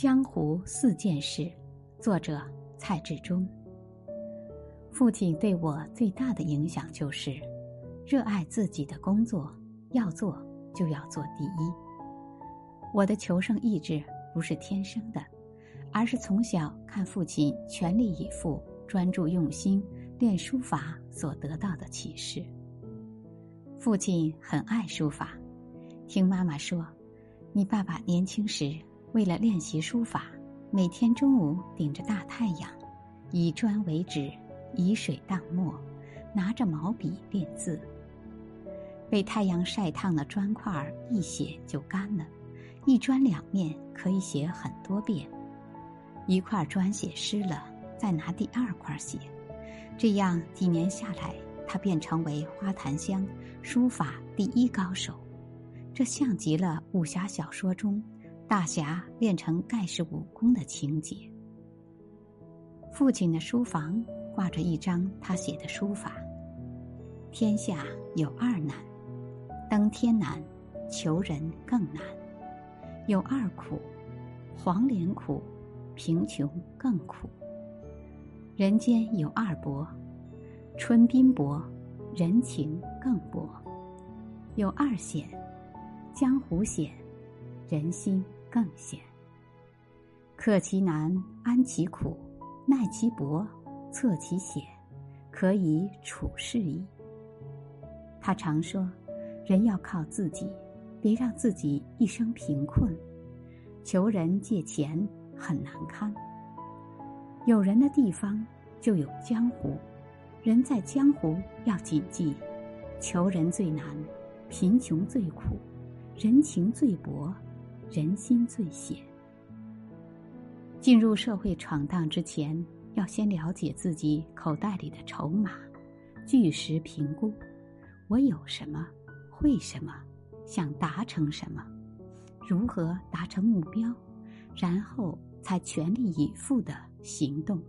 江湖四件事，作者蔡志忠。父亲对我最大的影响就是，热爱自己的工作，要做就要做第一。我的求胜意志不是天生的，而是从小看父亲全力以赴、专注用心练书法所得到的启示。父亲很爱书法，听妈妈说，你爸爸年轻时。为了练习书法，每天中午顶着大太阳，以砖为纸，以水当墨，拿着毛笔练字。被太阳晒烫的砖块儿一写就干了，一砖两面可以写很多遍。一块砖写湿了，再拿第二块写，这样几年下来，他便成为花坛乡书法第一高手。这像极了武侠小说中。大侠练成盖世武功的情节。父亲的书房挂着一张他写的书法：“天下有二难，登天难，求人更难；有二苦，黄连苦，贫穷更苦；人间有二薄，春冰薄，人情更薄；有二险，江湖险，人心。”更险。克其难，安其苦，耐其薄，测其险，可以处世矣。他常说：“人要靠自己，别让自己一生贫困。求人借钱很难堪。有人的地方就有江湖，人在江湖要谨记：求人最难，贫穷最苦，人情最薄。”人心最险。进入社会闯荡之前，要先了解自己口袋里的筹码，据实评估，我有什么，会什么，想达成什么，如何达成目标，然后才全力以赴的行动。